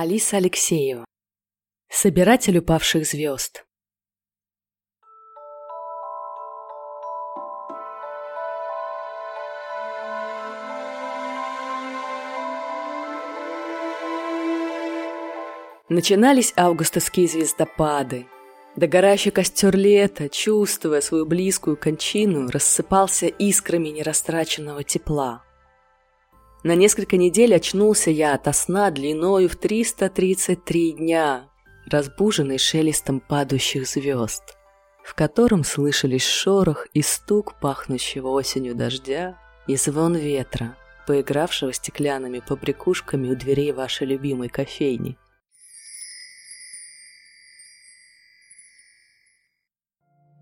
Алиса Алексеева. Собиратель упавших звезд. Начинались августовские звездопады. Догорающий костер лета, чувствуя свою близкую кончину, рассыпался искрами нерастраченного тепла. На несколько недель очнулся я ото сна длиною в 333 дня, разбуженный шелестом падающих звезд, в котором слышались шорох и стук пахнущего осенью дождя и звон ветра, поигравшего стеклянными побрякушками у дверей вашей любимой кофейни.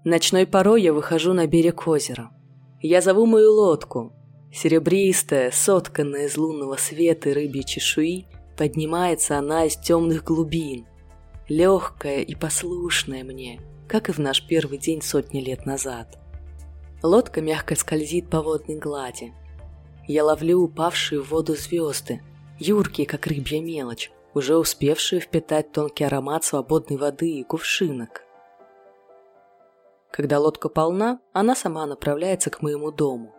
Ночной порой я выхожу на берег озера. Я зову мою лодку, Серебристая, сотканная из лунного света рыбьей чешуи, поднимается она из темных глубин. Легкая и послушная мне, как и в наш первый день сотни лет назад. Лодка мягко скользит по водной глади. Я ловлю упавшие в воду звезды, юркие, как рыбья мелочь, уже успевшие впитать тонкий аромат свободной воды и кувшинок. Когда лодка полна, она сама направляется к моему дому.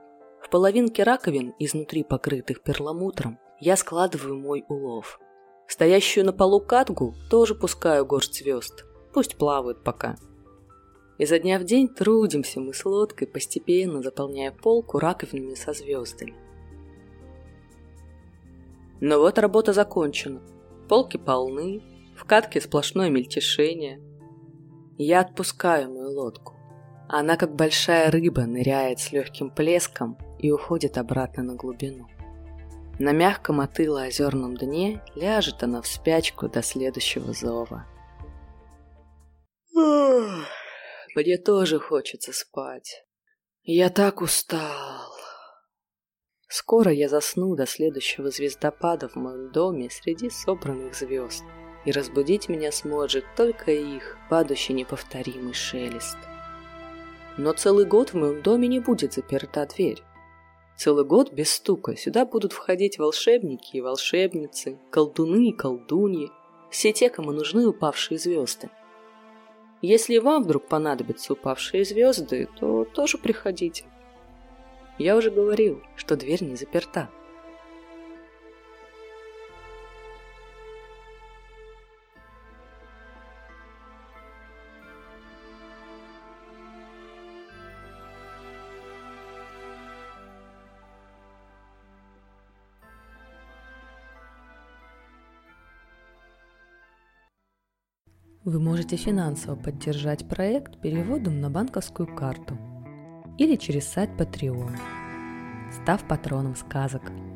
В половинке раковин, изнутри покрытых перламутром, я складываю мой улов. Стоящую на полу катгу тоже пускаю горсть звезд. Пусть плавают пока. Изо дня в день трудимся мы с лодкой, постепенно заполняя полку раковинами со звездами. Но вот работа закончена. Полки полны, в катке сплошное мельтешение. Я отпускаю мою лодку. Она, как большая рыба, ныряет с легким плеском и уходит обратно на глубину. На мягком от озерном дне ляжет она в спячку до следующего зова. Мне тоже хочется спать. Я так устал. Скоро я засну до следующего звездопада в моем доме среди собранных звезд, и разбудить меня сможет только их, падающий неповторимый шелест. Но целый год в моем доме не будет заперта дверь. Целый год без стука сюда будут входить волшебники и волшебницы, колдуны и колдуньи, все те, кому нужны упавшие звезды. Если вам вдруг понадобятся упавшие звезды, то тоже приходите. Я уже говорил, что дверь не заперта. Вы можете финансово поддержать проект переводом на банковскую карту или через сайт Patreon, став патроном сказок –